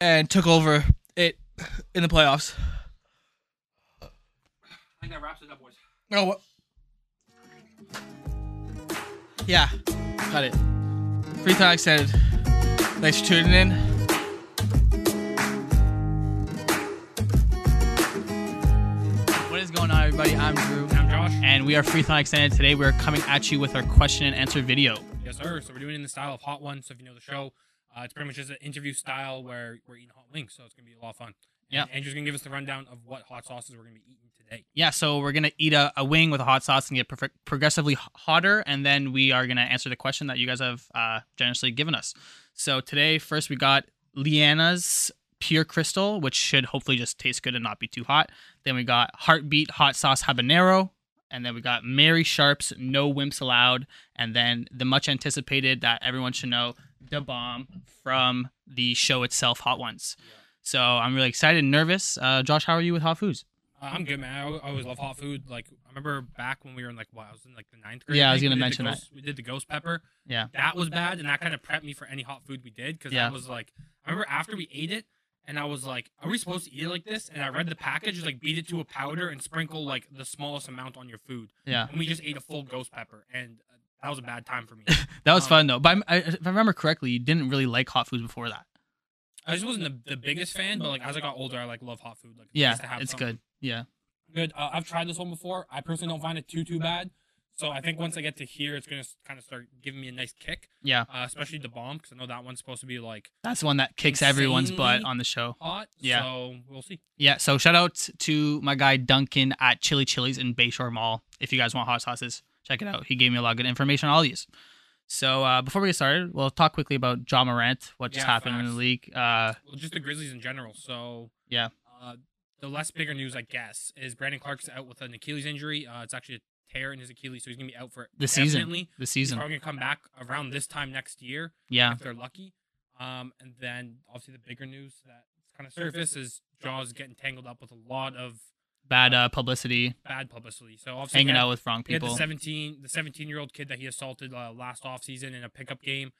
and took over it in the playoffs. I think that wraps it up, boys. Oh, what? Yeah, got it. Free time extended. Thanks for tuning in. What is going on, everybody? I'm Drew, I'm Josh. and we are Free Time Extended. Today, we're coming at you with our question and answer video. Yes, sir. So we're doing it in the style of Hot One. So if you know the show, uh, it's pretty much just an interview style where we're eating hot wings. So it's gonna be a lot of fun. And Yeah. Andrew's gonna give us the rundown of what hot sauces we're gonna be eating today. Yeah, so we're gonna eat a, a wing with a hot sauce and get prof- progressively hotter, and then we are gonna answer the question that you guys have uh, generously given us. So today, first we got Louisiana's Pure Crystal, which should hopefully just taste good and not be too hot. Then we got Heartbeat Hot Sauce Habanero, and then we got Marie Sharp's No Wimps Allowed, and then the much anticipated that everyone should know, Da Bomb from the show itself, Hot Ones. So I'm really excited and nervous. Uh, Josh, how are you with hot foods? Uh, I'm good, man. I, I always love hot food. Like I remember back when we were in like what I was in like the ninth grade. Yeah, I was gonna we did the mention that. We did the ghost pepper. Yeah. That was bad, and that kind of prepped me for any hot food we did because Yeah. I was like, I remember after we ate it. And I was like, "Are we supposed to eat it like this?" And I read the package, it's like beat it to a powder and sprinkle like the smallest amount on your food. Yeah. And we just ate a full ghost pepper, and that was a bad time for me. That was Um, fun though. But I, if I remember correctly, you didn't really like hot foods before that. I just wasn't the, the biggest fan, but like as I got older, I like love hot food. Like Yeah, nice to have it's something good. Yeah, Good. Uh, I've tried this one before. I personally don't find it too too bad. So I think once I get to here, it's gonna kind of start giving me a nice kick, yeah. uh, especially Da Bomb because I know that one's supposed to be like That's the one that kicks everyone's butt on the show. hot. Yeah. So we'll see. Yeah. So shout out to my guy Duncan at Chili Chili's in Bayshore Mall. If you guys want hot sauces, check it out. He gave me a lot of good information on all these. So uh, before we get started, we'll talk quickly about Ja Morant, what just Yeah, happened in the league. Uh, Well, just the Grizzlies in general. So Yeah. Uh, the less bigger news, I guess, is Brandon Clarke's out with an Achilles injury. Uh, it's actually a tear in his Achilles, so he's gonna be out for the season, the He's season. probably gonna come back around this time next year. Yeah. if they're lucky. Um, and then obviously the bigger news that kind of surfaced is Ja's getting tangled up with a lot of Bad uh, publicity, bad publicity. So obviously hanging had, out with wrong the people. seventeen the seventeen year old kid that he assaulted uh, last offseason in a pickup game.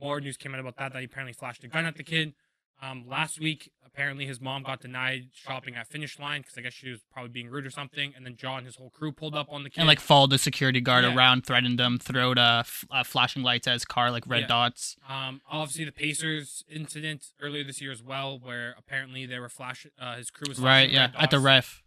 More news came out about that that he apparently flashed a gun at the kid. Um, last week, apparently his mom got denied shopping at Finish Line because I guess she was probably being rude or something. And then John and his whole crew pulled up on the kid. And like followed the security guard Yeah. around, threatened him, throwed uh, f- uh, flashing lights at his car, like red Yeah. dots. Um, obviously the Pacers incident earlier this year as well, where apparently they were flash. Uh, his crew was Right, yeah, at the ref.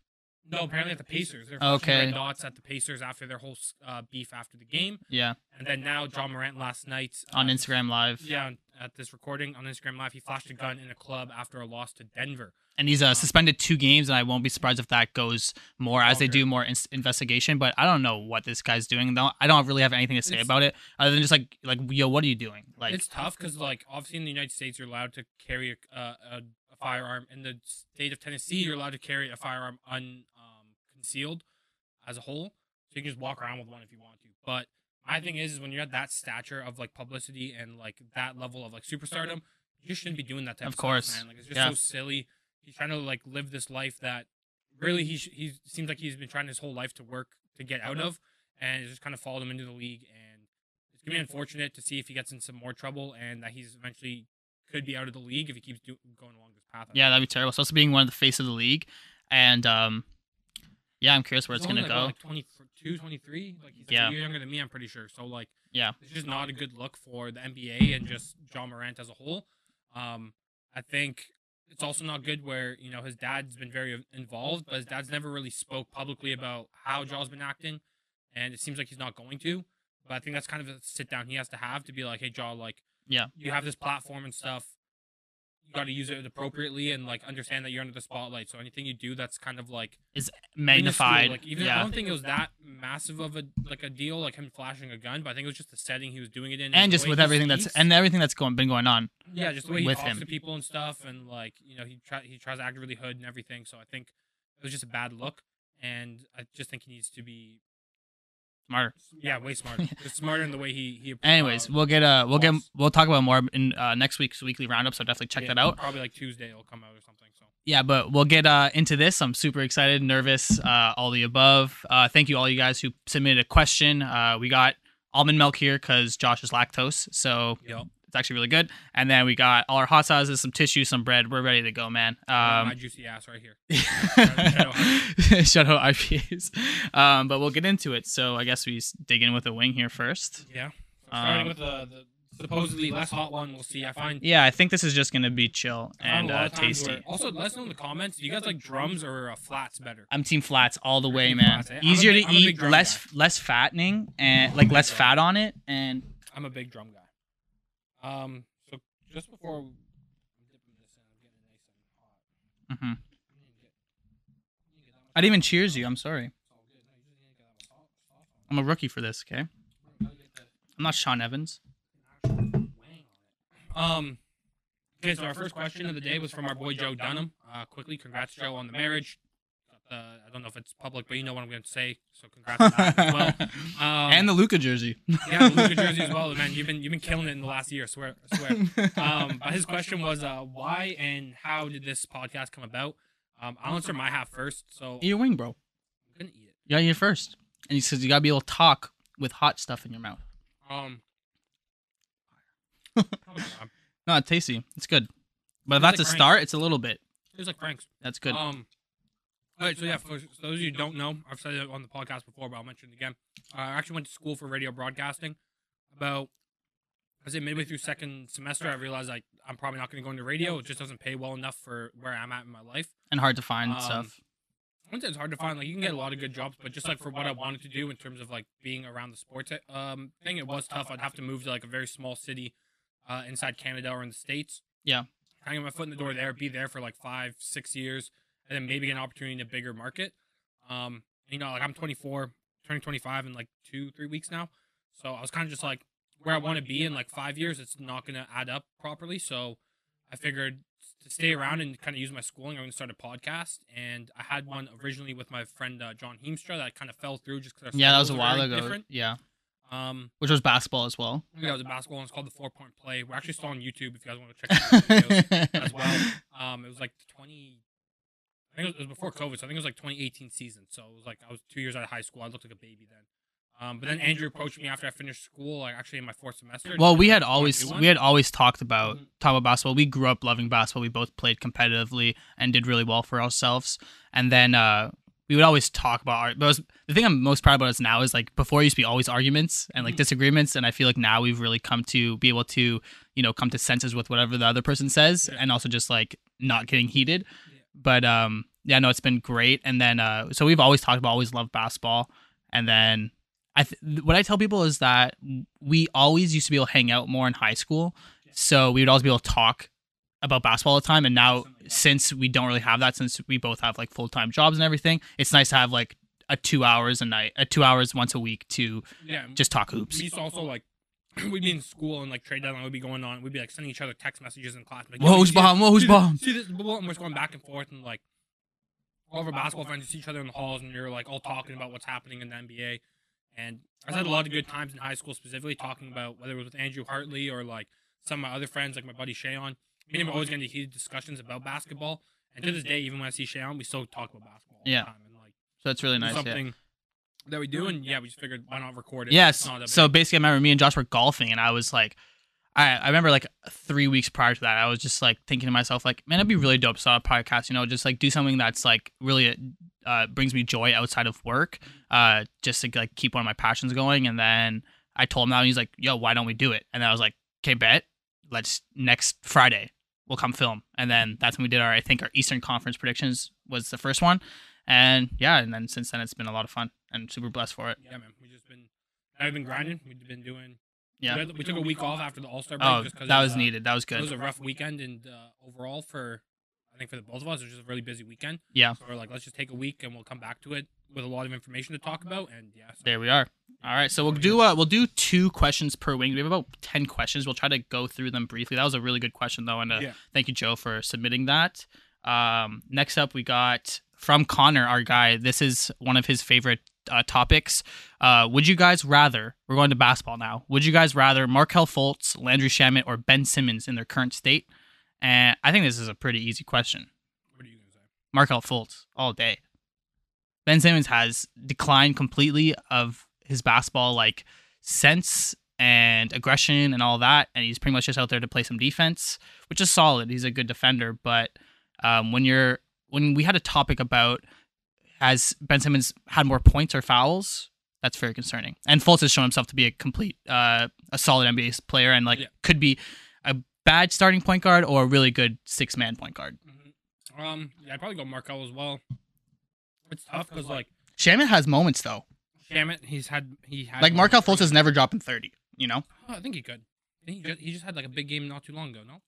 No, apparently at the Pacers. They're Okay. red dots at the Pacers after their whole uh, beef after the game, Yeah, and then now Ja Morant last night on uh, Instagram Live. Yeah, at this recording on Instagram Live, he flashed a gun in a club after a loss to Denver. and he's uh, suspended two games, and I won't be surprised if that goes more as they do more in- investigation. But I don't know what this guy's doing. Though I don't really have anything to say It's- about it other than just like like yo, what are you doing? Like it's tough because, like, obviously in the United States, you're allowed to carry a, uh, a, a firearm. In the state of Tennessee, you're allowed to carry a firearm un um, concealed as a whole, so you can just walk around with one if you want to. But my thing is, is when you're at that stature of like publicity and like that level of like superstardom, you just shouldn't be doing that type Of of, course. stuff, man. Like, it's just Yeah. so silly. He's trying to like live this life that really he sh- he seems like he's been trying his whole life to work to get out of, and it's just kind of followed him into the league. And it's gonna be unfortunate to see if he gets in some more trouble and that he's eventually could be out of the league if he keeps do- going along this path. yeah, that'd be terrible. So also being one of the face of the league, and um, yeah, I'm curious where it's gonna go. like, what, like 22, 23? Like he's like Yeah. a year younger than me, I'm pretty sure. So like Yeah. it's just not a good look for the NBA and just Ja Morant as a whole. Um, I think it's also not good where you know his dad's been very involved, but his dad's never really spoke publicly about how Ja's been acting, and it seems like he's not going to. But I think that's kind of a sit down he has to have to be like, hey, Ja, like, Yeah. you have this platform and stuff. You got to use it appropriately and like understand that you're under the spotlight. So anything you do that's kind of like Is magnified. Like even I don't think it was that massive of a like a deal, like him flashing a gun. But I think it was just the setting he was doing it in, and the just with everything that's and everything that's going been going on. yeah, just the way he with talks him. to people and stuff, and like you know he try he tries to act really hood and everything. So I think it was just a bad look, and I just think he needs to be Smarter. yeah way smarter, smarter in the way he he. Anyways, uh, we'll get uh we'll get we'll talk about more in uh, next week's weekly roundup. So definitely check yeah, that out. Probably like Tuesday it'll come out or something. So Yeah, but we'll get uh, into this. I'm super excited, nervous, uh, all the above. Uh, thank you all you guys who submitted a question. Uh, we got almond milk here because Josh is lactose, so yep. It's actually really good. And then we got all our hot sauces, some tissue, some bread. We're ready to go, man. my Um, juicy ass right here. Shadow IPAs. Um, but we'll get into it. So I guess we dig in with a wing here first. Yeah. So starting Um, with the, the supposedly less hot one, we'll see. I find Yeah, I think this is just gonna be chill and uh, tasty. also, let us know in the comments. Do you guys like drums or uh, flats better? I'm team flats all the way, man. flats, eh? Easier big- to I'm a big eat, less less fattening, and like less fat on it, and I'm a big drum guy. Um. So just before I'm dipping this in, I'm getting nice and hot. mhm. You didn't get- you didn't get I didn't even cheers you. I'm sorry. salt. Good. No, you just didn't get that much salt- sauce on I'm a rookie for this. Okay, it. You gotta get the I'm not Sean Evans. actual wang on it. Um. Okay, so our first question of the day was from our boy Joe Dunham. Uh, quickly, congrats Joe on the marriage. Uh, I don't know if it's public, but you know what I'm going to say. So congrats on that as well. Um, and the Luka jersey. yeah, the Luka jersey as well, man. You've been you've been killing it in the last year. I swear, I swear. Um, but his question was, uh, why and how did this podcast come about? Um, I'll answer my half first. So Eat your wing, bro. I'm gonna eat it. You gotta eat first. And he says you gotta be able to talk with hot stuff in your mouth. Um, No, it's tasty. It's good. But if that's a Frank's. start, it's a little bit. it's like Frank's. That's good. Um, all right, so yeah, for those of you who don't know, I've said it on the podcast before, but I'll mention it again. Uh, I actually went to school for radio broadcasting. About, I say midway through second semester, I realized like I'm probably not going to go into radio. It just doesn't pay well enough for where I'm at in my life. and hard to find um, stuff. I wouldn't say it's hard to find. Like you can get a lot of good jobs, but just like for what I wanted to do in terms of like being around the sports um thing, it was tough. I'd have to move to like a very small city, uh, inside Canada or in the states. Yeah. And get my foot in the door there, be there for like five, six years, and then maybe an opportunity in a bigger market. Um, you know, like I'm 24, turning 25 in like two, three weeks now. So I was kind of just like where I want to be in like five years. It's not going to add up properly. So I figured to stay around and kind of use my schooling, I'm going to start a podcast. And I had one originally with my friend uh, John Heemstra that kind of fell through just because Yeah, that was a while ago. Different. Yeah. Um, Which was basketball as well. yeah, it was a basketball. one. It's called the Four Point Play. We're actually still on YouTube if you guys want to check out as well. Um, it was like 20. I think it was, it was before COVID, so I think it was like 2018 season. So it was like I was two years out of high school. I looked like a baby then. Um, but then Andrew approached me after I finished school, like actually in my fourth semester. Well, we had always we had always talked about Mhm. talk about basketball. We grew up loving basketball. We both played competitively and did really well for ourselves. And then uh, we would always talk about art. But was, the thing I'm most proud about us now is like before it used to be always arguments and like Mhm. disagreements, and I feel like now we've really come to be able to you know come to senses with whatever the other person says, Yeah. and also just like not getting heated. Yeah. But um, yeah, no, it's been great. And then uh, so we've always talked about always loved basketball, and then. I th- what I tell people is that we always used to be able to hang out more in high school, so we would always be able to talk about basketball all the time. And now, since we don't really have that, since we both have like full time jobs and everything, it's nice to have like a two hours a night, a two hours once a week to yeah, just talk hoops. to also like we'd be in school and like trade deadline would be going on. We'd be like sending each other text messages in class. Like, Whoa, who's bomb? Whoa, who's bomb? See this ball? And we're just going back and forth and like all of our basketball friends you see each other in the halls and you're like all talking about what's happening in the NBA. And I've had a lot of good times in high school, specifically talking about whether it was with Andrew Hartley or like some of my other friends, like my buddy Shayon. Me and him are always getting into heated discussions about basketball. And to this mm. day, even when I see Shayon, we still talk about basketball. All Yeah. the time. And like So it's really it's nice. Yeah. That we do. And yeah, we just figured why not record it? Yes. It's not that So basically, I remember me and Josh were golfing, and I was like, I, I remember like three weeks prior to that, I was just like thinking to myself, like, man, it'd be really dope to start a podcast, you know, just like do something that's like really uh, brings me joy outside of work, uh, just to like keep one of my passions going. And then I told him that, and he's like, yo, why don't we do it? And then I was like, okay, bet, let's next Friday we'll come film. And then that's when we did our, I think our Eastern Conference predictions was the first one. And yeah, and then since then it's been a lot of fun and super blessed for it. yeah, man, we just been I've been grinding. We've been doing. Yeah. We, we took a week off after the All Star break. Oh, just that was uh, needed. That was good. It was a rough weekend, and uh, overall for I think for the both of us, it was just a really busy weekend. Yeah. So we're like, let's just take a week, and we'll come back to it with a lot of information to talk about. And yeah, so There we are. All right, so we'll do uh, we'll do two questions per wing. We have about ten questions. We'll try to go through them briefly. That was a really good question though, and uh, Yeah. thank you, Joe, for submitting that. Um, next up, we got from Connor, our guy. This is one of his favorite uh, topics. Uh, would you guys rather? We're going to basketball now. Would you guys rather Markelle Fultz, Landry Shamet, or Ben Simmons in their current state? And I think this is a pretty easy question. what are you gonna say? Markelle Fultz all day. Ben Simmons has declined completely of his basketball like sense and aggression and all that, and he's pretty much just out there to play some defense, which is solid. He's a good defender, but um, when you're when we had a topic about has Ben Simmons had more points or fouls, that's very concerning. And Fultz has shown himself to be a complete, uh, a solid NBA player, and like Yeah. could be a bad starting point guard or a really good six man point guard. Mhm. Um, yeah, I'd probably go Markelle as well. It's tough because like Shamet has moments though, Shamet, he's had he had like Markelle Fultz has never dropped in thirty. You know, Oh, I think he could. I think he just, he just had like a big game not too long ago. No,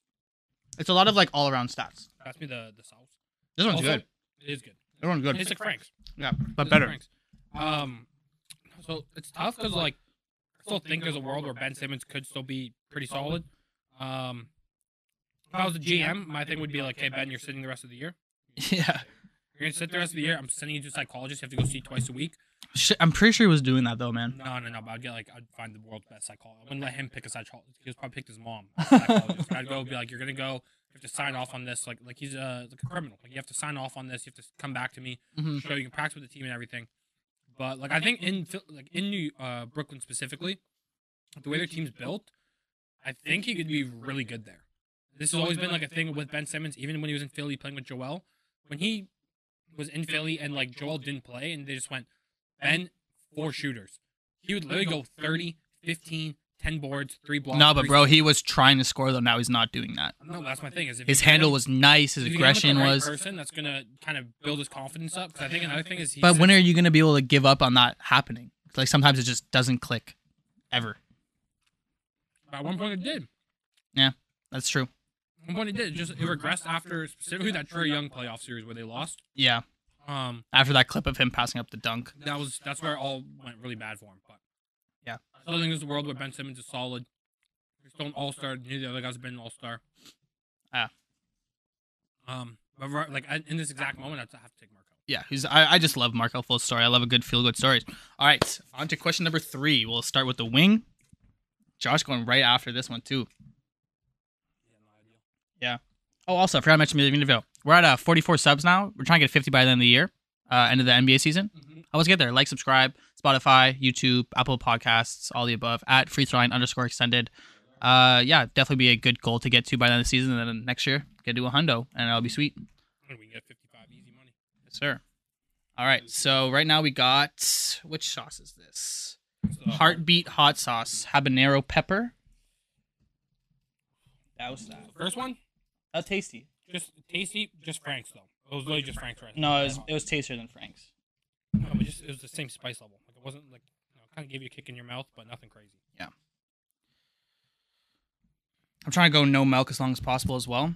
it's a lot of like all around stats. pass me the the South. This one's Also, good. It is good. This one's good. It's like Frank's. Yeah, but It's better. like Frank's. Um, so it's tough because like I still think there's a world where Ben Simmons could still be pretty solid. Um, if I was a GM, my thing would be like, hey Ben, you're sitting the rest of the year. Yeah, You're gonna sit the rest of the year. I'm sending you to a psychologist. You have to go see twice a week. Shit, I'm pretty sure he was doing that though, man. No, no, no. But I'd get like I'd find the world's best psychologist. I wouldn't let him pick a psychologist. He was probably picked his mom. as a psychologist. I'd go be like, you're gonna go. You have to sign off on this. Like, like he's a like a criminal. Like you have to sign off on this. You have to come back to me. Mhm. Show you can practice with the team and everything. But like I think in like in New uh, Brooklyn specifically, the way their team's built, I think he could be really good there. This has always been like a thing with Ben Simmons, even when he was in Philly playing with Joel. When he was in Philly and like Joel didn't play and they just went Ben four shooters. He would literally go 30, 15, 10 boards, three blocks. No, but bro, he was trying to score though. Now he's not doing that. no, that's my thing. Is if His handle was nice. His if you get him with aggression right was. person that's gonna kind of build his confidence up. Because I think another thing is. But when are you gonna be able to give up on that happening? Like sometimes it just doesn't click, ever. at one point it did. Yeah, that's true. At one point it did. It just it regressed after specifically that Trae Young playoff series where they lost. Yeah. Um, After that clip of him passing up the dunk. that was that's where it all went really bad for him. But. I think there's a world where Ben Simmons is solid. He's still an All Star. Neither of the other guys have been an All Star. Ah. Um, but right, like in this exact moment, I have to take Marco. Yeah, he's. I, I just love Markelle Fultz's story. I love a good feel good stories. All right, on to question number three. We'll start with the wing. Josh going right after this one too. Yeah. Oh, also, I forgot to mention the video. We're at uh, 44 subs now. We're trying to get 50 by the end of the year, uh, end of the NBA season. Mhm. I was get there. Like, subscribe, Spotify, YouTube, Apple Podcasts, all the above. At free throwing underscore extended. Uh, yeah, definitely be a good goal to get to by the end of the season. And then next year, get to a hundo, and it'll be sweet. And we can get 55 easy money. Yes, sir. All right. So right now we got which sauce is this? So, Heartbeat hot sauce, habanero pepper. That was that. First one, How tasty? just tasty, just Frank's though. It was really just Frank's right. No, it was it was tastier than Frank's. No, but just it was the same spice level. Like it wasn't like you know, kind of gave you a kick in your mouth, but nothing crazy. Yeah. I'm trying to go no milk as long as possible as well.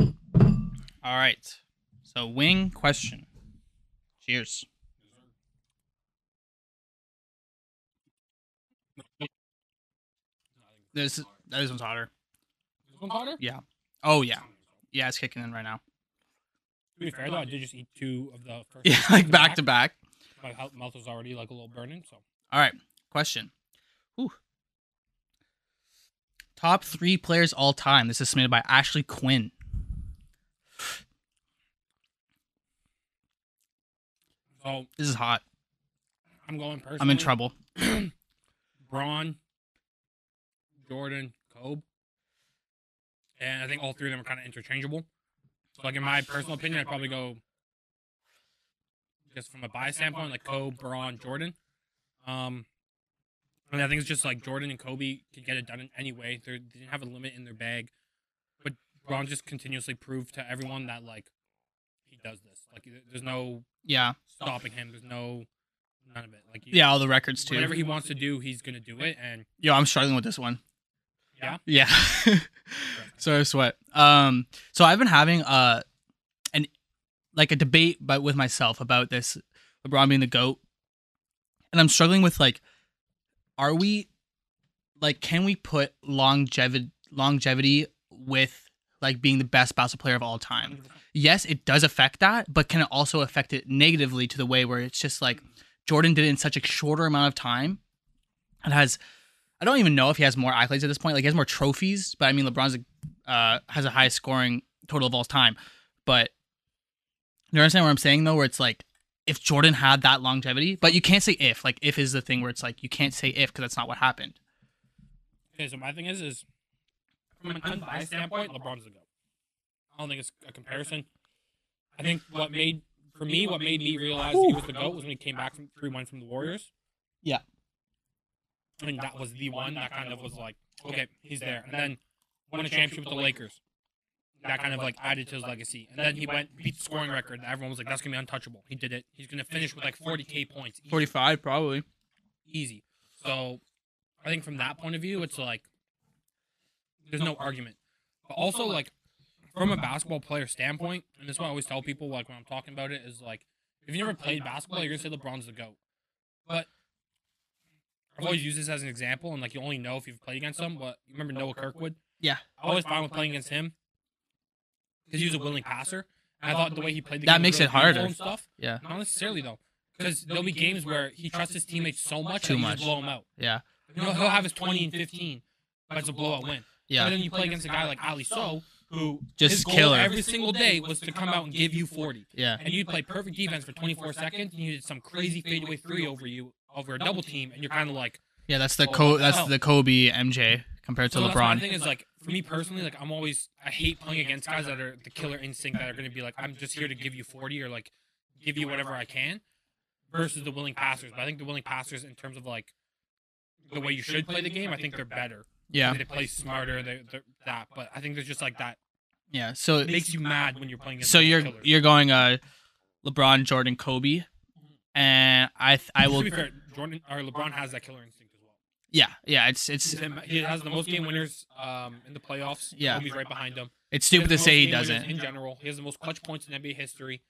All right. So wing question. Cheers. This this one's hotter. This one hotter? Yeah. Oh yeah. Yeah, it's kicking in right now. To be fair though, I did just eat two of the first. Yeah, like back to back. My mouth was already like a little burning, so All right. Question. Whew. Top three players all time. This is submitted by Ashley Quinn. so This is hot. I'm going personally. I'm in trouble. Bron, Jordan, Kobe, and I think all three of them are kind of interchangeable. So, like in my personal opinion, I'd probably go just from a buy standpoint, like Kobe, Bron, Jordan. Um, and I think it's just like Jordan and Kobe could get it done in any way. They're, they didn't have a limit in their bag, but Bron just continuously proved to everyone that like he does this. Like there's no Yeah. stopping him. There's no none of it. Like Yeah, all the records too. whatever he wants to do, he's gonna do it. And Yo, I'm struggling with this one. Yeah, Yeah. so sweat. Um so I've been having uh an like a debate but with myself about this LeBron being the GOAT. And I'm struggling with like are we like can we put longevity longevity with like being the best basketball player of all time? yes, it does affect that, but can it also affect it negatively to the way where it's just like Jordan did it in such a shorter amount of time and has I don't even know if he has more accolades at this point. Like he has more trophies, but I mean LeBron's uh, has a highest scoring total of all time. But you understand what I'm saying though, where it's like if Jordan had that longevity, but you can't say if. Like if is the thing where it's like you can't say if because that's not what happened. Okay, so my thing is, is from an unbiased standpoint, LeBron's the go. I don't think it's a comparison. I think what made for me, what made me realize he was the goat was when he came back from three one from the Warriors. Yeah. I think that was the one that kind of was like, okay, he's there, and then won a championship with the Lakers. That kind of like added to his legacy, and then he went beat the scoring record. Everyone was like, "That's gonna be untouchable." He did it. He's gonna finish with like 40k points. easy. five probably. easy. So I think from that point of view, it's like there's no argument. But also like from a basketball player standpoint, and this is what I always tell people like when I'm talking about it is like if you never played basketball, you're gonna say LeBron's the goat. But I've always used this as an example, and like you only know if you've played against oh, him. But you remember oh, Noah Kirkwood? Yeah. I always found with playing against him because he was a willing passer. I thought the way he played the That game makes it harder. and stuff. Yeah. Not necessarily though, because there'll be games where he trusts his teammates so much Too much. blow them out. Yeah. You know, he'll have his 20 and 15, but it's a blowout win. Yeah. And then you play against a guy like Ali So, who Just killer. every single day was to come out and give you 40. Yeah. And you'd play perfect defense for 24 seconds, and you did some crazy fadeaway three over you over a double team, and you're kind of like, Yeah, that's the Oh, Co- that's hell? the Kobe MJ compared to so that's my LeBron. thing is like, for me personally, like I'm always I hate playing against guys that are the killer instinct that are going to be like, I'm just here to give you 40 or like give you whatever I can, versus the willing passers. But I think the willing passers, in terms of like the way you should play the game, I think they're better. Yeah. They play smarter. They, they're that, but I think there's just like that. Yeah. So It makes you mad when you're playing. Against so you're killers. you're going uh LeBron, Jordan, Kobe, and I th- I will To be fair, Jordan or LeBron has that killer instinct as well. yeah yeah it's it's He's He has the most game winners um, in the playoffs. Yeah. Kobe's right behind him. it's stupid to say he doesn't. In general, he has the most clutch points in NBA history.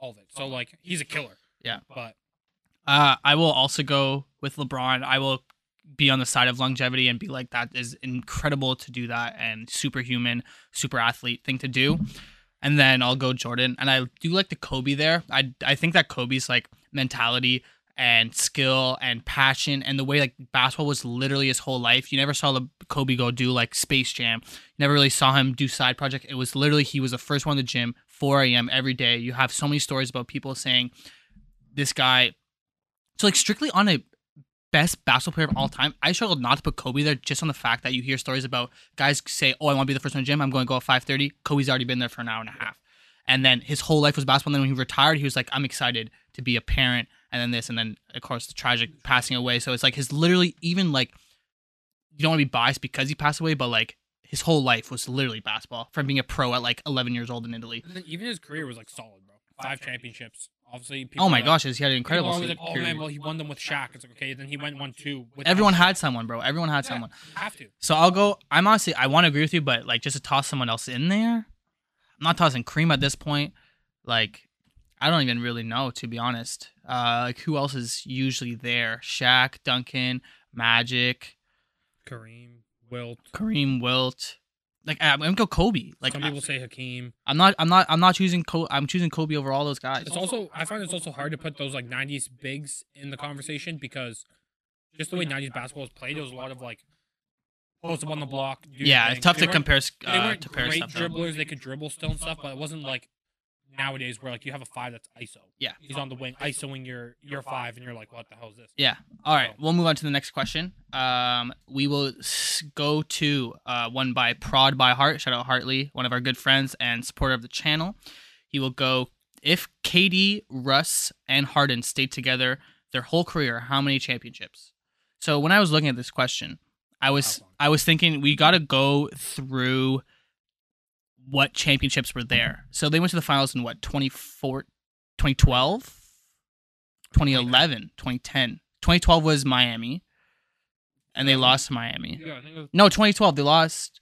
All of it. So like, he's a killer. Yeah. But Uh, I will also go with LeBron. I will be on the side of longevity and be like that is incredible to do that and superhuman, super athlete thing to do. And then I'll go Jordan. And I do like the Kobe there. I I think that Kobe's like mentality and skill and passion and the way like basketball was literally his whole life. You never saw the Kobe go do like Space Jam. You never really saw him do side project. It was literally he was the first one in the gym, 4 a.m. every day. You have so many stories about people saying this guy so like strictly on a best basketball player of all time, I struggled not to put Kobe there just on the fact that you hear stories about guys say, "Oh, I want to be the first one in the gym. I'm going to go at 5:30." Kobe's already been there for an hour and a half, and then his whole life was basketball. And then when he retired, he was like, "I'm excited to be a parent," and then this, and then of course the tragic passing away. So it's like his literally even like you don't want to be biased because he passed away, but like his whole life was literally basketball from being a pro at like 11 years old in Italy. and then even his career was like solid, bro. Five championships. Obviously. People Oh my like- gosh, he had an incredible are like, career. oh man, well he won them with Shaq. It's like okay, then he went one two. With Everyone had someone, bro. Everyone had Yeah, someone. you have to. So I'll go. I'm honestly, I want to agree with you, but like just to toss someone else in there, I'm not tossing cream at this point. Like, I don't even really know to be honest. Uh, like who else is usually there? Shaq, Duncan, Magic, Kareem, Wilt. Kareem, Wilt. Like I'm gonna go Kobe. Like Some I, people say Hakeem. I'm not. I'm not. I'm not choosing. Kobe. I'm choosing Kobe over all those guys. It's also I find it's also hard to put those like '90s bigs in the conversation because just the way '90s basketball was played, there was a lot of like post up on the block. Yeah, it's tough They to compare. They Uh, weren't to compare great dribblers; they could dribble still and stuff, but it wasn't like nowadays where like you have a five that's ISO. Yeah. he's on the wing, ISOing your your five, and you're like, what the hell is this? Yeah. All right. So- We'll move on to the next question. Um, we will go to uh, one by Prod by Heart. Shout out Hartley, one of our good friends and supporter of the channel. He will go if KD, Russ, and Harden stayed together their whole career, how many championships? So when I was looking at this question, I was I was thinking we got to go through what championships were there. Mm-hmm. So they went to the finals in what 24 2012, 2011, 2010. 2012 was Miami and they lost to Miami. Yeah, I think was, No, 2012 they lost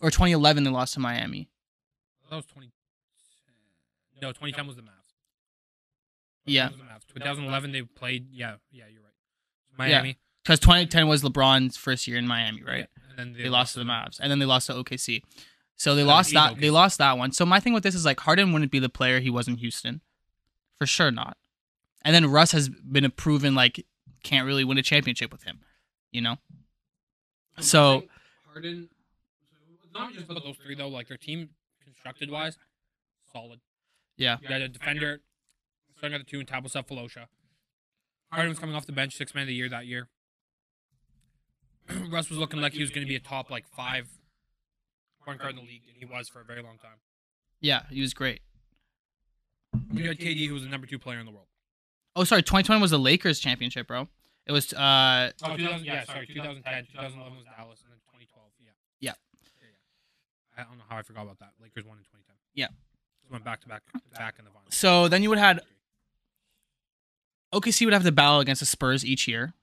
or 2011 they lost to Miami. that was 20. No, 2010 was the Mavs. Yeah. was the Mavs. 2011 they played. Yeah, yeah, you're right. Miami, Cuz 2010 was LeBron's first year in Miami, right? And then They lost to the Mavs and then they lost to OKC. So they lost that they lost that one. So my thing with this is like Harden wouldn't be the player he was in Houston. For sure not. And then Russ has been a proven like can't really win a championship with him, you know? So- Harden. Not just about those three though. Like their team constructed wise, solid. Yeah. You got a defender, starting at the two, and Thabo Sefolosha. Harden was coming off the bench, six man of the year that year. Russ was looking like he was going to be a top like five point guard in the league, and he was for a very long time. Yeah, he was great. You had KD, who was the number two player in the world. Oh, sorry, 2020 was the Lakers championship, bro. It was uh Oh, 2000, yeah, sorry, 2010, 2011 was Dallas, and then 2012, yeah. Yeah. I don't know how I forgot about that. Lakers won in 2010. Yeah. Just went back to back to back in the finals. so then you would have had OKC would have to battle against the Spurs each year.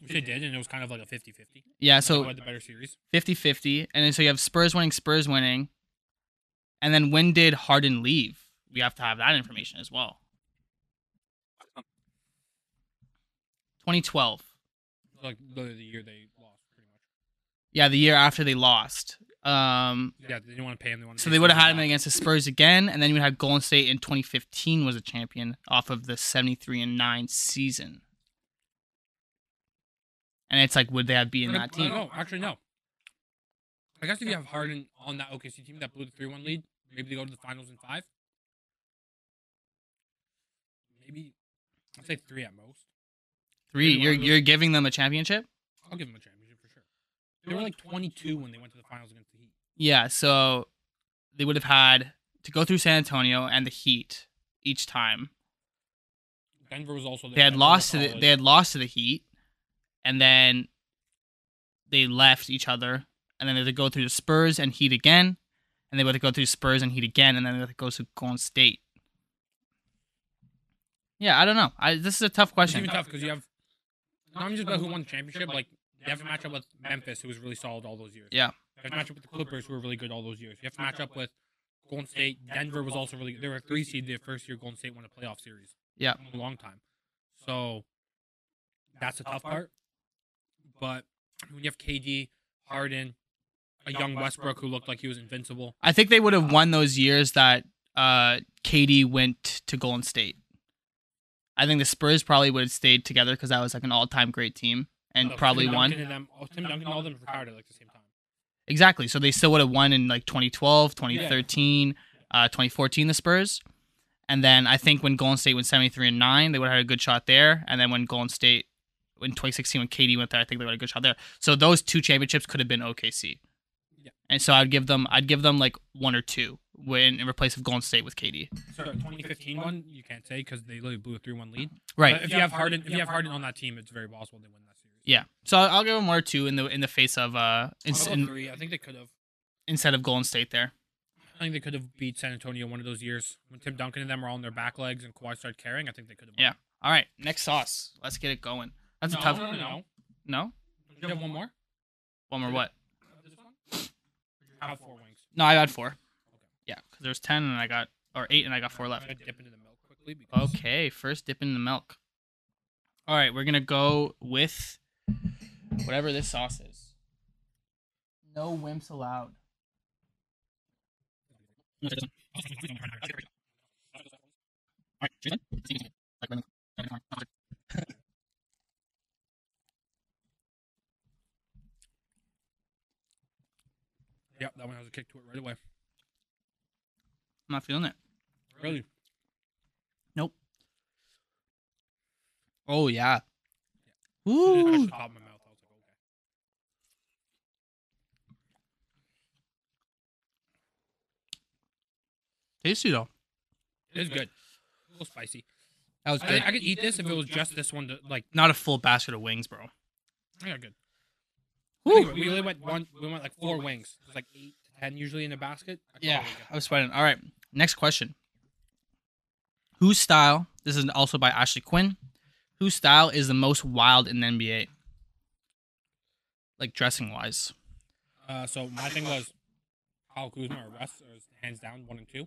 Which they did, and it was kind of like a 50 50. Yeah, So, had the better series. 50-50 and then so you have Spurs winning, Spurs winning. And then when did Harden leave? We have to have that information as well. 2012. Like literally the year they lost, pretty much. Yeah, the year after they lost. Um Yeah, they didn't want to pay him. They wanted so they would have had him against the Spurs again, and then you would have Golden State in 2015 was a champion off of the 73 and 9 season. And it's like, would they have been that team? No, actually, no. I guess if you have Harden on that OKC team that blew the 3 1 lead, maybe they go to the finals in five. Maybe, I'd say three at most. Three. Maybe You're one of those- you're giving them a championship. I'll give them a championship for sure. They were like 22 when they went to the finals against the Heat. Yeah. So they would have had to go through San Antonio and the Heat each time. Denver was also there. They had Denver lost to the they had lost to the Heat, and then they left each other, and then they had to go through the Spurs and Heat again, and they would to go through Spurs and Heat again, and then they would to go to Golden State. Yeah, I don't know. I this is a tough It's question. even tough because you have not just about who won the championship. Like you have to match up with Memphis, who was really solid all those years. Yeah. You have to match up with the Clippers, who were really good all those years. You have to match up with Golden State. Denver was also really good. They were a three seed the first year Golden State won a playoff series. Yeah. In a long time. So that's the tough part. But when you have KD, Harden, a young Westbrook who looked like he was invincible. I think they would have won those years that uh, KD went to Golden State. I think the Spurs probably would have stayed together because that was like an all-time great team and Uh, probably Tim won. And them, oh, Tim Duncan and all them retired at like the same time. Exactly. So they still would have won in like 2012, 2013, uh, 2014, the Spurs. And then I think when Golden State went 73 and 9, they would have had a good shot there. And then when Golden State, in 2016, when KD went there, I think they would have a good shot there. So those two championships could have been OKC. Yeah. And so I'd give them, I'd give them like one or two when in replace of Golden State with KD. So 2015 one, you can't say because they literally blew a 3-1 lead. Right. But if you have Harden, if you have Harden on that team, it's very possible they win that series. Yeah. So I'll give them one or two in the in the face of uh in, I'll in- three. I think they could have. instead of Golden State there. I think they could have beat San Antonio one of those years when Tim Duncan and them were all on their back legs and Kawhi started carrying. I think they could have. Yeah. All right, next sauce. Let's get it going. That's no, a tough. No, no, no. No. You have one more? One more what? This one? You have four wings. No, I got four. Okay. Yeah, because there's ten and I got or eight and I got four I'm left. dip into the milk quickly because Okay, first dip in the milk. All right, we're gonna go with whatever this sauce is. No wimps allowed. Yeah, that one has a kick to it right away. I'm not feeling it. Really? Nope. Oh yeah. It just touched Ooh. top of my mouth. I was like, okay. Tasty though. It is good. A little spicy. That was I, good. I could eat this if it was just this one. To, like, Not a full basket of wings, bro. yeah, good. Woo. We only went one. We went like four wings. There's like eight to ten usually in a basket. I Yeah, I was sweating. All right, next question. Whose style? This is also by Ashley Quinn. Whose style is the most wild in the NBA? Like dressing wise. Uh, so my thing was Kyle Kuzma or Russ, or hands down one and two.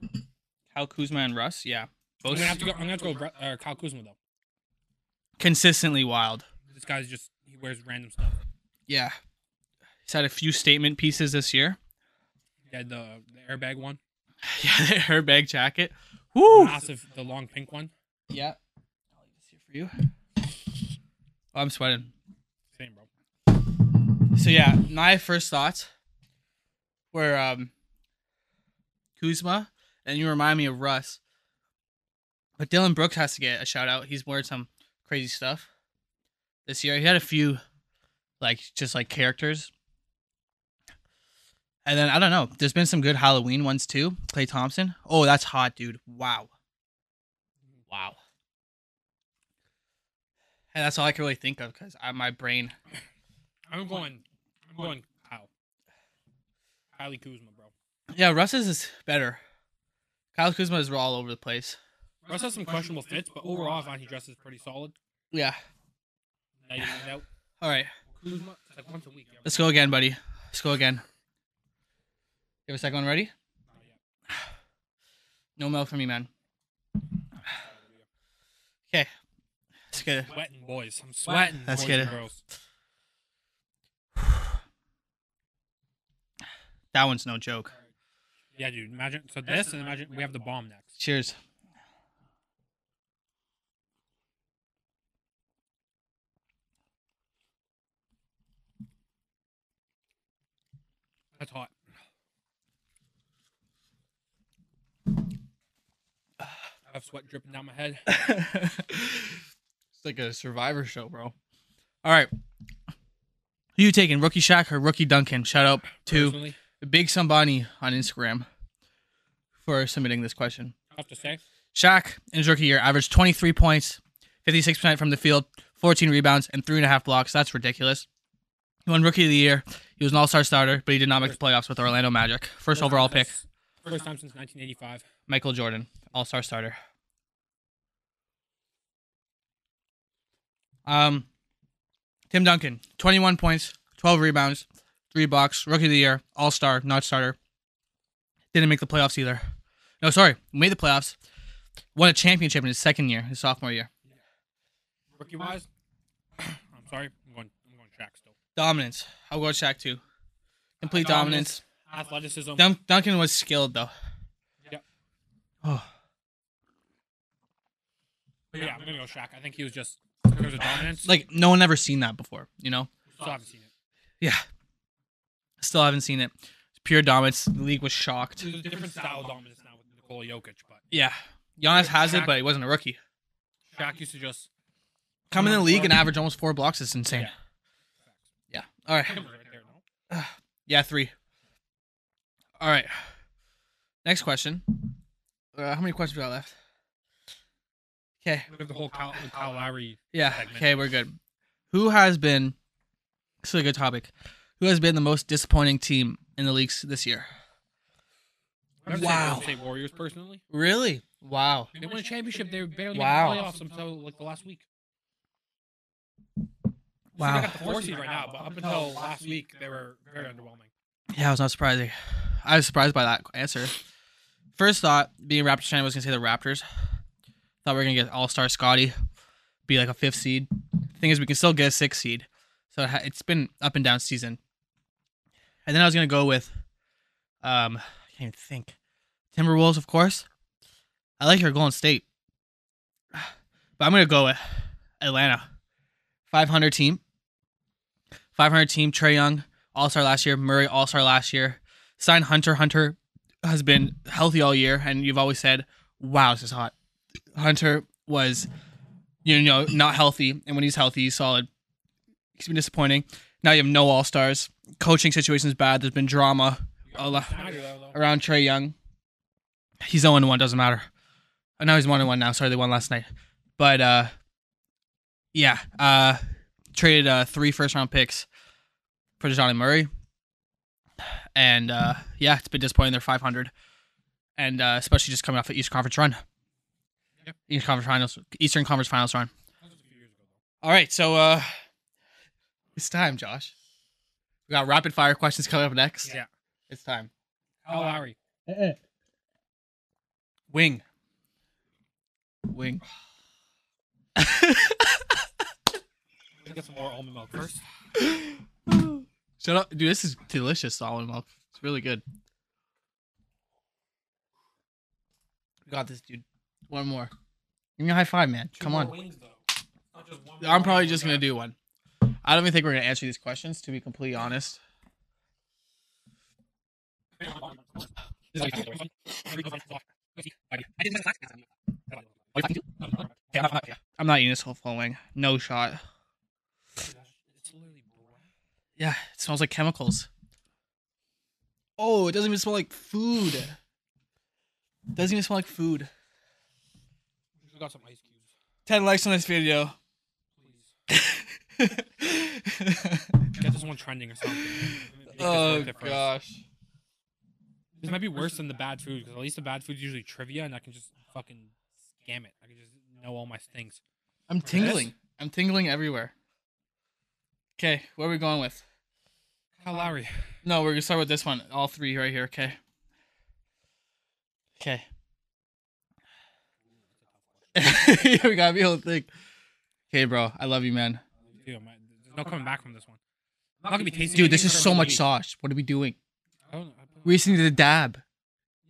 Kyle Kuzma and Russ, yeah, Both. I'm gonna have to go. I'm gonna have to go. Uh, Kyle Kuzma though. consistently wild. This guy's just he wears random stuff. Yeah, he's had a few statement pieces this year. He had the, the airbag one, Yeah, the airbag jacket. Woo! massive, the long pink one. Yeah, I'll leave this here for you. Oh, I'm sweating. Same, bro. So yeah, my first thoughts were um Kuzma, and you remind me of Russ. But Dillon Brooks has to get a shout out. He's wearing some crazy stuff this year. He had a few, like just like characters. And then I don't know. There's been some good Halloween ones too. Klay Thompson. Oh, that's hot, dude. Wow. Wow. And that's all I can really think of because my brain. I'm going. I'm going. Kyle. Kylie Kuzma, bro. Yeah, Russ's is better. Kyle Kuzma is all over the place. Russ has some questionable fits, but overall, I find he dresses pretty solid. Yeah. Night in, out. All right. Kuzma, like once a week. Let's go again, buddy. Let's go again. You have a second one ready? No milk for me, man. Okay. Let's get it. Sweating, boys. I'm sweating. Let's boys get it. girls. That one's no joke. Yeah, dude. Imagine. So this, and imagine we have Da Bomb next. Cheers. That's hot. I have sweat dripping down my head. it's like a survivor show, bro. All right. Who you taking, Rookie Shaq or Rookie Duncan? Shout out to Personally, Big Sambani on Instagram for submitting this question. I have to say, Shaq in his rookie year averaged 23 points, 56% from the field, 14 rebounds, and three and a half blocks. That's ridiculous. He won Rookie of the Year. He was an All Star starter, but he did not make the playoffs with Orlando Magic. First overall pick, First time since 1985. Michael Jordan, All Star starter. Um, Tim Duncan, 21 points, 12 rebounds, three blocks, Rookie of the Year, All Star, not starter. Didn't make the playoffs either. No, sorry, made the playoffs. Won a championship in his second year, his sophomore year. Rookie wise, I'm sorry. I'm going. I'm going Shaq still. Dominance. I'll go Shaq too. Complete Dominance. dominance. Athleticism. Dun- Duncan was skilled though. Yep. Oh, But yeah, I'm gonna go Shaq. I think he was just there was a dominance. like no one ever seen that before. You know? still haven't seen it. Yeah. Still haven't seen it. It's pure dominance. The league was shocked. There's a different style of dominance now with Nikola Jokic, but Yeah. Giannis has it, but he wasn't a rookie. Shaq used to just Come in the league and average almost four blocks is insane. Yeah. Yeah. All right. Him right there, no? Yeah, three. All right. Next question. Uh, how many questions we got left? Okay. We have the whole Kyle, the Kyle Lowry. Yeah. segment. Okay, we're good. Who has been? This is a good topic. Who has been the most disappointing team in the leagues this year? I would say Wow. Golden State Warriors personally. Really? Wow. They won a championship. They were barely Wow. in the playoffs until like the last week. Wow. They got the four seed right now, but up until last week, they were very underwhelming. Yeah, I was not surprising. I was surprised by that answer. First thought, being Raptors fan, was gonna say the Raptors. Thought we were gonna get All Star Scottie, be like a fifth seed. Thing is, we can still get a sixth seed. So it's been up and down season. And then I was gonna go with, um, I can't even think. Timberwolves, of course. I like your Golden State, but I'm gonna go with Atlanta. 500 team. 500 team. Trae Young, All Star last year. Murray, All Star last year. Signed Hunter. Hunter has been healthy all year, and you've always said, "Wow, this is hot." Hunter was, you know, not healthy, and when he's healthy, he's solid. He's been disappointing. Now you have no All Stars. Coaching situation is bad. There's been drama around Trae Young. He's 0 1, doesn't matter. Oh, no, he's 1 1 now. Sorry, they won last night. But uh yeah, uh traded uh three first round picks for Dejounte Murray. And uh yeah, it's been disappointing. They're 500. And uh especially just coming off the Eastern Conference run. Yep. Eastern Conference Finals Eastern Conference Finals run. That was a few years ago, though. All right, so uh it's time, Josh. We got rapid fire questions coming up next. Yeah. It's time. Kyle Lowry. Wing. Wing. Let's get some more almond milk first. Shut up. Dude, this is delicious almond milk. It's really good. We got this, dude. One more. Give me a high five, man. Two Come on. Wings, though. Not just one I'm probably just going to do one. I don't even think we're going to answer these questions, to be completely honest. I'm not eating this whole full wing. No shot. It's literally brown. Yeah, it smells like chemicals. Oh, it doesn't even smell like food. It doesn't even smell like food. We got some ice cubes. 10 likes on this video. Please. Get this one trending or something. Oh worth it oh, for us. gosh. This might be worse than the bad food because at least the bad food is usually trivia and I can just fucking scam it. I can just know all my things. I'm tingling. I'm tingling everywhere. Okay, where are we going with? Kyle Lowry. No, we're gonna start with this one. All three right here. Okay. Okay. we gotta be able to think. Okay, bro. I love you, man. Dude, I'm- there's no coming back from this one. I'm not gonna be tasting. Dude, this is so much sauce. What are we doing? I don't know. I put, We just need a dab.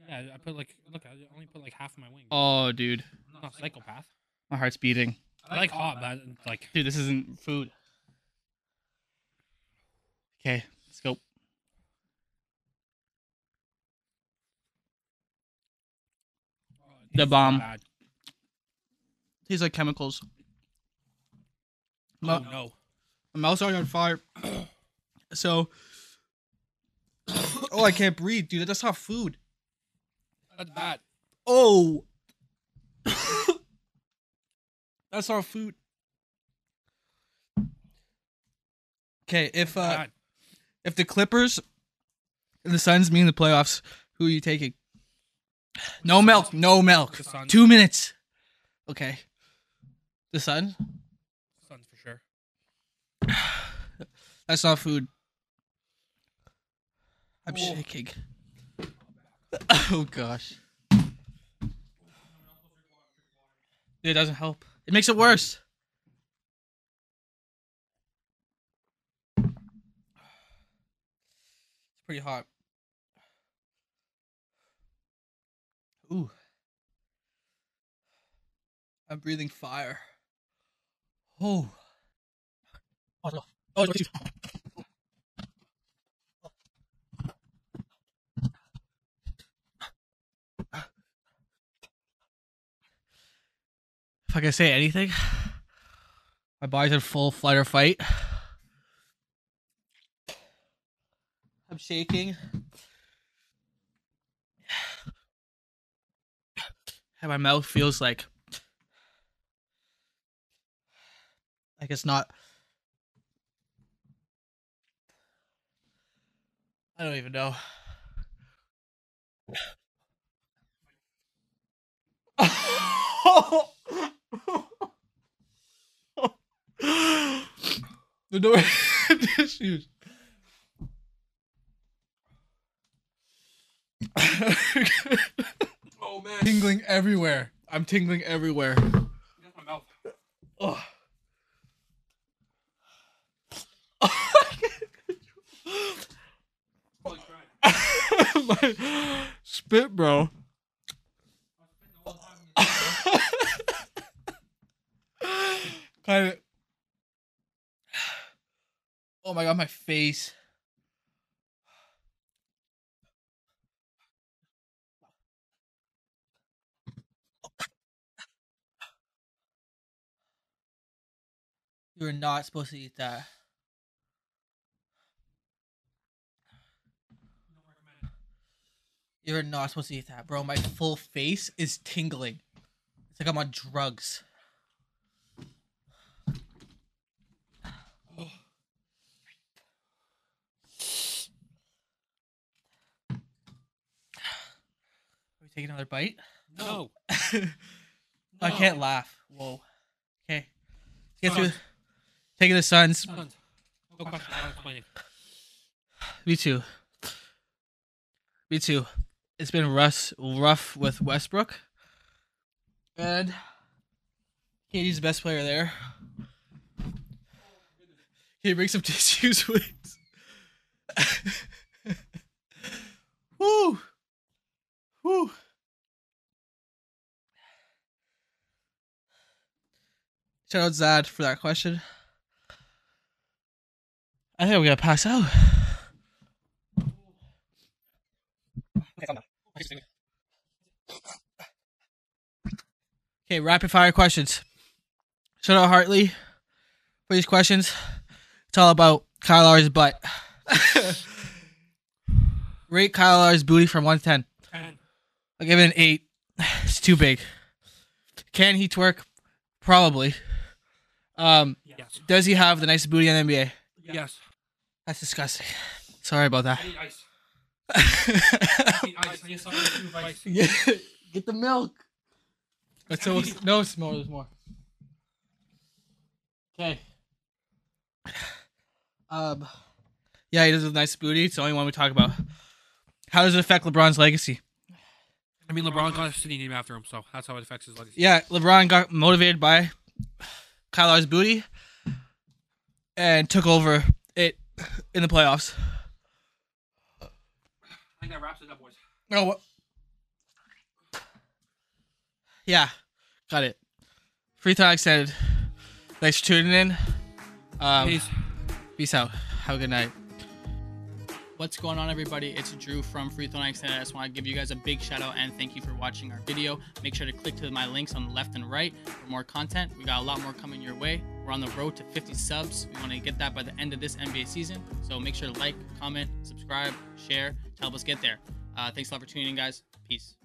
yeah, I put like look. I only put like half of my wing. Oh, dude. I'm not a psychopath. My heart's beating. I like hot, but like Dude, this isn't food. Okay, let's go. Da Bomb. Tastes like chemicals. Oh no. my mouth's already on fire. So, oh, I can't breathe, dude. That's not food. That's bad. Oh, that's not food. Okay, if uh. If the Clippers and the Suns mean in the playoffs, who are you taking? No milk, no milk. Two minutes. Okay. The Suns? Suns for sure. That's not food. I'm shaking. Oh gosh. It doesn't help. It makes it worse. Pretty hot. Ooh. I'm breathing fire. Oh. Oh, no. Oh, no. If I can say anything, my body's in full flight or fight. I'm shaking. And my mouth feels like like it's not I don't even know. the door tissues. Oh man. tingling everywhere. I'm tingling everywhere. My mouth. Oh. My spit, bro. kind of. Oh my god, my face. You were not supposed to eat that. You're not supposed to eat that, bro. My full face is tingling. It's like I'm on drugs. Are we taking another bite? No. I can't laugh. Whoa. Okay. Let's get through. Taking the Suns. Suns. No question. I'm. Me too. Me too. It's been rough, rough with Westbrook. And KD's the best player there. Can you bring some tissues, please? Woo! Woo! Shout out Zad for that question. I think I'm gonna pass out. Okay, rapid fire questions. Shout out Hartley for these questions. It's all about Kyle Lowry's butt. Rate Kyle Lowry's booty from 1 to 10. Ten. I'll give it an 8. It's too big. Can he twerk? Probably. Um, Yes. does he have the nicest booty in the NBA? Yes. That's disgusting. Sorry about that. I need ice. I need ice. I need something to do with. Get the milk. But so no, more. There's more. Okay. Um. Yeah, he does a nice booty. It's the only one we talk about. How does it affect LeBron's legacy? I mean, LeBron got a city named after him, so that's how it affects his legacy. Yeah, LeBron got motivated by Kyle Lowry's booty and took over in the playoffs. I think that wraps it up, boys. No. what? Yeah, got it. Free time extended. Thanks for tuning in. Um, Peace. peace out. Have a good night. What's going on, everybody? It's Drew from Free Throw Line Extended. I just want to give you guys a big shout out and thank you for watching our video. Make sure to click to my links on the left and right for more content. We got a lot more coming your way. We're on the road to 50 subs. We want to get that by the end of this NBA season. So make sure to like, comment, subscribe, share to help us get there. Uh, thanks a lot for tuning in, guys. Peace.